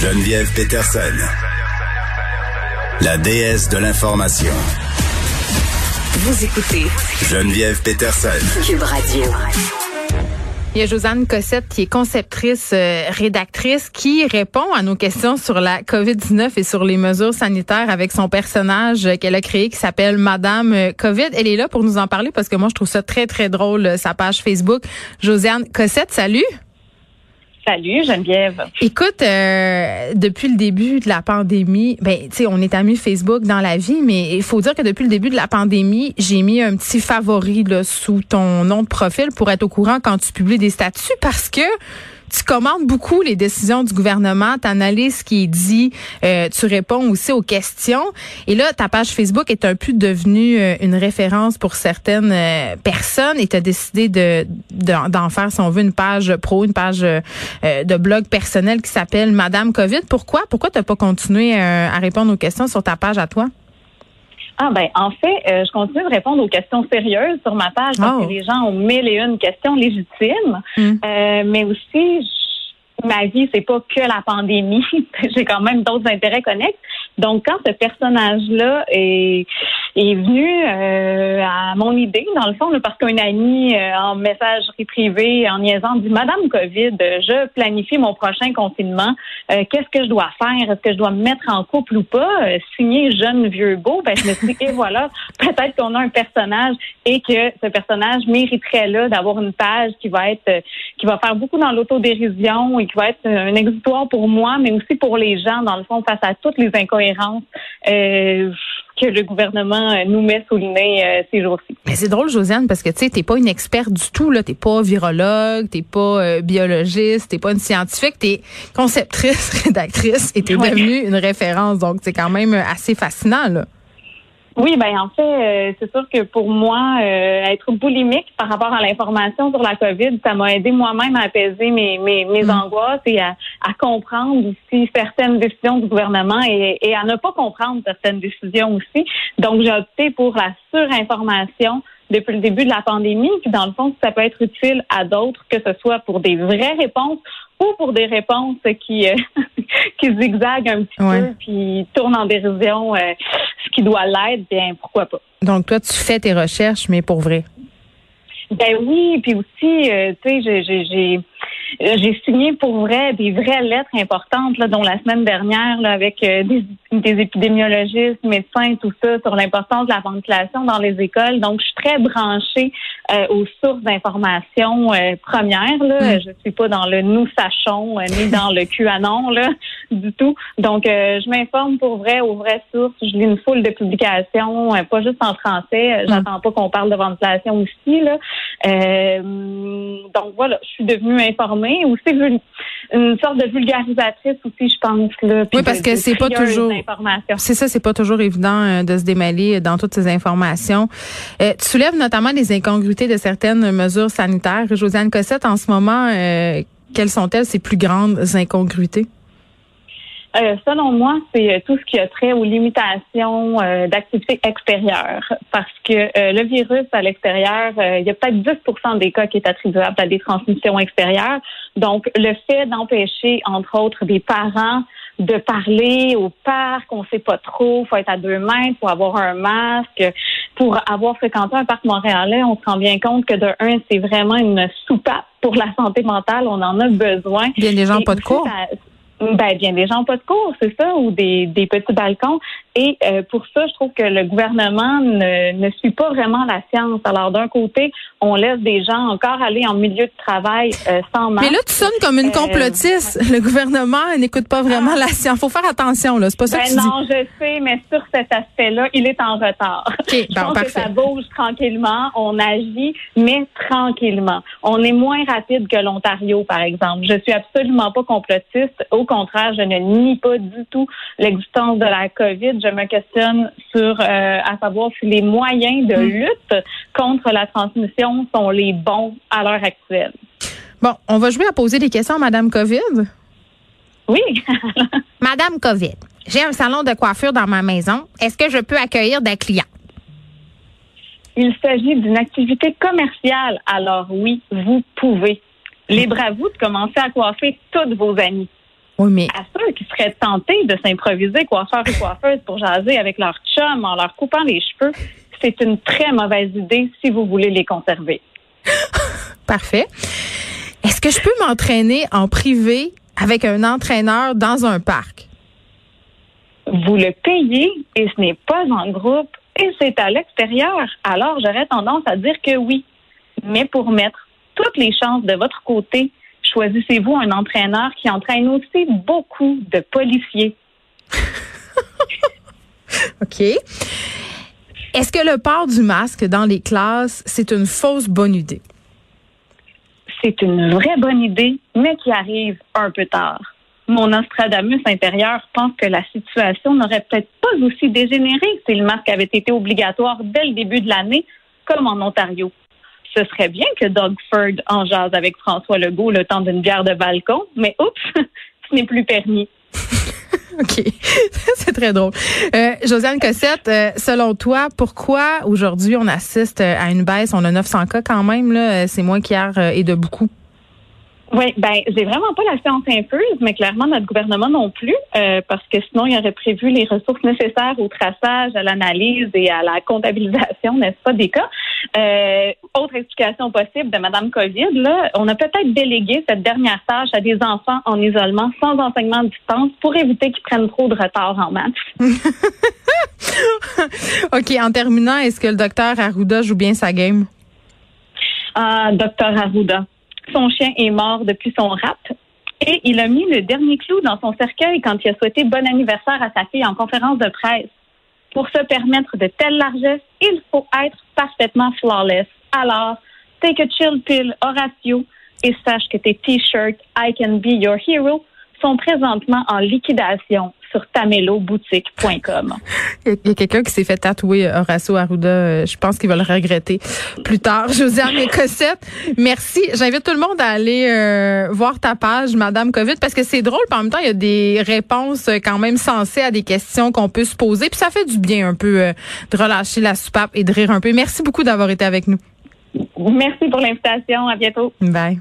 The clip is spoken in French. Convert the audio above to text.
Geneviève Peterson, la déesse de l'information. Vous écoutez Geneviève Peterson. Cube Radio. Il y a Josiane Cossette qui est conceptrice, euh, rédactrice, qui répond à nos questions sur la COVID-19 et sur les mesures sanitaires avec son personnage qu'elle a créé qui s'appelle Madame euh, COVID. Elle est là pour nous en parler parce que moi, je trouve ça très, très drôle, euh, sa page Facebook. Josiane Cossette, salut. Salut Geneviève. Écoute, euh, depuis le début de la pandémie, ben tu sais, on est amis Facebook dans la vie, mais il faut dire que depuis le début de la pandémie, j'ai mis un petit favori sous ton nom de profil pour être au courant quand tu publies des statuts parce que tu commandes beaucoup les décisions du gouvernement, tu analyses ce qui est dit, euh, tu réponds aussi aux questions. Et là, ta page Facebook est un peu devenue euh, une référence pour certaines euh, personnes et tu as décidé de d'en faire, si on veut, une page pro, une page de blog personnel qui s'appelle Madame COVID. Pourquoi? Pourquoi tu pas continué à répondre aux questions sur ta page à toi? Ah ben en fait, je continue de répondre aux questions sérieuses sur ma page parce que oh. les gens ont mille et une questions légitimes, hmm. mais aussi ma vie, c'est pas que la pandémie. J'ai quand même d'autres intérêts connexes. Donc, quand ce personnage-là est, est venu euh, mon idée, dans le fond, parce qu'un ami euh, en messagerie privée, en niaisant, dit Madame COVID, je planifie mon prochain confinement. Euh, qu'est-ce que je dois faire? Est-ce que je dois me mettre en couple ou pas? Signer jeune vieux beau. Ben, je me suis dit et voilà, peut-être qu'on a un personnage et que ce personnage mériterait là d'avoir une page qui va être, qui va faire beaucoup dans l'autodérision et qui va être un exutoire pour moi, mais aussi pour les gens, dans le fond, face à toutes les incohérences euh, que le gouvernement euh, nous met sous le nez euh, ces jours-ci. Mais c'est drôle, Josiane, parce que tu sais, t'es pas une experte du tout, là. T'es pas virologue, t'es pas biologiste, t'es pas une scientifique, t'es conceptrice, rédactrice, et t'es devenue une référence. Donc, c'est quand même assez fascinant, là. Oui, ben en fait, euh, c'est sûr que pour moi, euh, être boulimique par rapport à l'information sur la COVID, ça m'a aidé moi-même à apaiser mes, mes, mes mm. angoisses et à, à, comprendre aussi certaines décisions du gouvernement et, et, à ne pas comprendre certaines décisions aussi. Donc, j'ai opté pour la surinformation depuis le début de la pandémie. Puis dans le fond, ça peut être utile à d'autres, que ce soit pour des vraies réponses ou pour des réponses qui euh, qui zigzaguent un petit peu puis tournent en dérision euh, qui doit l'être, bien pourquoi pas. Donc toi, tu fais tes recherches, mais pour vrai. Ben oui, puis aussi, euh, tu sais, j'ai j'ai signé pour vrai des vraies lettres importantes, là, dont la semaine dernière, là, avec euh, des, des, épidémiologistes, médecins, tout ça, sur l'importance de la ventilation dans les écoles. Donc, je suis très branchée euh, aux sources d'information premières. Là. Mm. Je suis pas dans le nous sachons ni dans le QAnon là, du tout. Donc, je m'informe pour vrai aux vraies sources. Je lis une foule de publications, pas juste en français. Mm. J'attends pas qu'on parle de ventilation aussi. Là. donc voilà, je suis devenue informée ou c'est une sorte de vulgarisatrice aussi, je pense. Là, oui, parce que c'est pas toujours. C'est ça, c'est pas toujours évident euh, de se démêler dans toutes ces informations. Euh, tu soulèves notamment les incongruités de certaines mesures sanitaires. Josiane Cossette, en ce moment, euh, quelles sont-elles ces plus grandes incongruités? Euh, selon moi, c'est euh, tout ce qui a trait aux limitations euh, d'activité extérieure. Parce que le virus à l'extérieur, il y a peut-être 10 des cas qui est attribuable à des transmissions extérieures. Donc, le fait d'empêcher, entre autres, des parents de parler au parc, on sait pas trop, faut être à deux mètres, faut avoir un masque. Pour avoir fréquenté un parc montréalais, on se rend bien compte que de un, c'est vraiment une soupape pour la santé mentale, on en a besoin. Il y a des gens pas de cours. Ben, bien des gens pas de cours, c'est ça, ou des, des petits balcons. Et euh, pour ça, je trouve que le gouvernement ne, ne suit pas vraiment la science. Alors, d'un côté, on laisse des gens encore aller en milieu de travail euh, sans masque. Mais là, tu sonnes comme une euh, complotiste. le gouvernement n'écoute pas vraiment la science. Faut faire attention, là. C'est pas ça ben que tu non, je sais, mais sur cet aspect-là, il est en retard. Okay, je pense que ça bouge tranquillement. On agit, mais tranquillement. On est moins rapide que l'Ontario, par exemple. Je suis absolument pas complotiste. Au contraire, je ne nie pas du tout l'existence de la COVID je me questionne sur euh, à savoir si les moyens de hmm. lutte contre la transmission sont les bons à l'heure actuelle. Bon, on va jouer à poser des questions à Madame COVID? Oui. Madame COVID, j'ai un salon de coiffure dans ma maison. Est-ce que je peux accueillir des clients? Il s'agit d'une activité commerciale. Alors oui, vous pouvez. Libre à vous de commencer à coiffer toutes vos amis. Oui, mais... À ceux qui seraient tentés de s'improviser coiffeur et coiffeuse pour jaser avec leur chum en leur coupant les cheveux, c'est une très mauvaise idée si vous voulez les conserver. Parfait. Est-ce que je peux m'entraîner en privé avec un entraîneur dans un parc? Vous le payez et ce n'est pas en groupe et c'est à l'extérieur. Alors, j'aurais tendance à dire que oui. Mais pour mettre toutes les chances de votre côté, choisissez-vous un entraîneur qui entraîne aussi beaucoup de policiers? OK. Est-ce que le port du masque dans les classes, c'est une fausse bonne idée? C'est une vraie bonne idée, mais qui arrive un peu tard. Mon Nostradamus intérieur pense que la situation n'aurait peut-être pas aussi dégénéré si le masque avait été obligatoire dès le début de l'année, comme en Ontario. Ce serait bien que Doug Ford en jase avec François Legault le temps d'une bière de balcon, mais oups, ce n'est plus permis. OK. C'est très drôle. Euh, Josiane Cossette, euh, selon toi, pourquoi aujourd'hui on assiste à une baisse? On a 900 cas quand même, là. C'est moins qu'hier euh, et de beaucoup. Oui, ben j'ai vraiment pas la science infuse, mais clairement notre gouvernement non plus, euh, parce que sinon il aurait prévu les ressources nécessaires au traçage, à l'analyse et à la comptabilisation, n'est-ce pas, des cas. Euh, autre explication possible de Madame Covid, là, on a peut-être délégué cette dernière tâche à des enfants en isolement sans enseignement à distance pour éviter qu'ils prennent trop de retard en maths. OK, en terminant, est-ce que le docteur Arruda joue bien sa game? Ah, docteur Arruda. Son chien est mort depuis son rap. Et il a mis le dernier clou dans son cercueil quand il a souhaité bon anniversaire à sa fille en conférence de presse. Pour se permettre de telles largesses, il faut être parfaitement flawless. Alors, take a chill pill, Horatio, et sache que tes t-shirts I can be your hero sont présentement en liquidation sur tamelloboutique.com. Il y a quelqu'un qui s'est fait tatouer euh, Horacio Arruda. Euh, je pense qu'il va le regretter plus tard. Josiane Cossette, merci. J'invite tout le monde à aller euh, voir ta page, Madame Covid, parce que c'est drôle. en même temps, il y a des réponses quand même sensées à des questions qu'on peut se poser. Puis ça fait du bien un peu de relâcher la soupape et de rire un peu. Merci beaucoup d'avoir été avec nous. Merci pour l'invitation. À bientôt. Bye.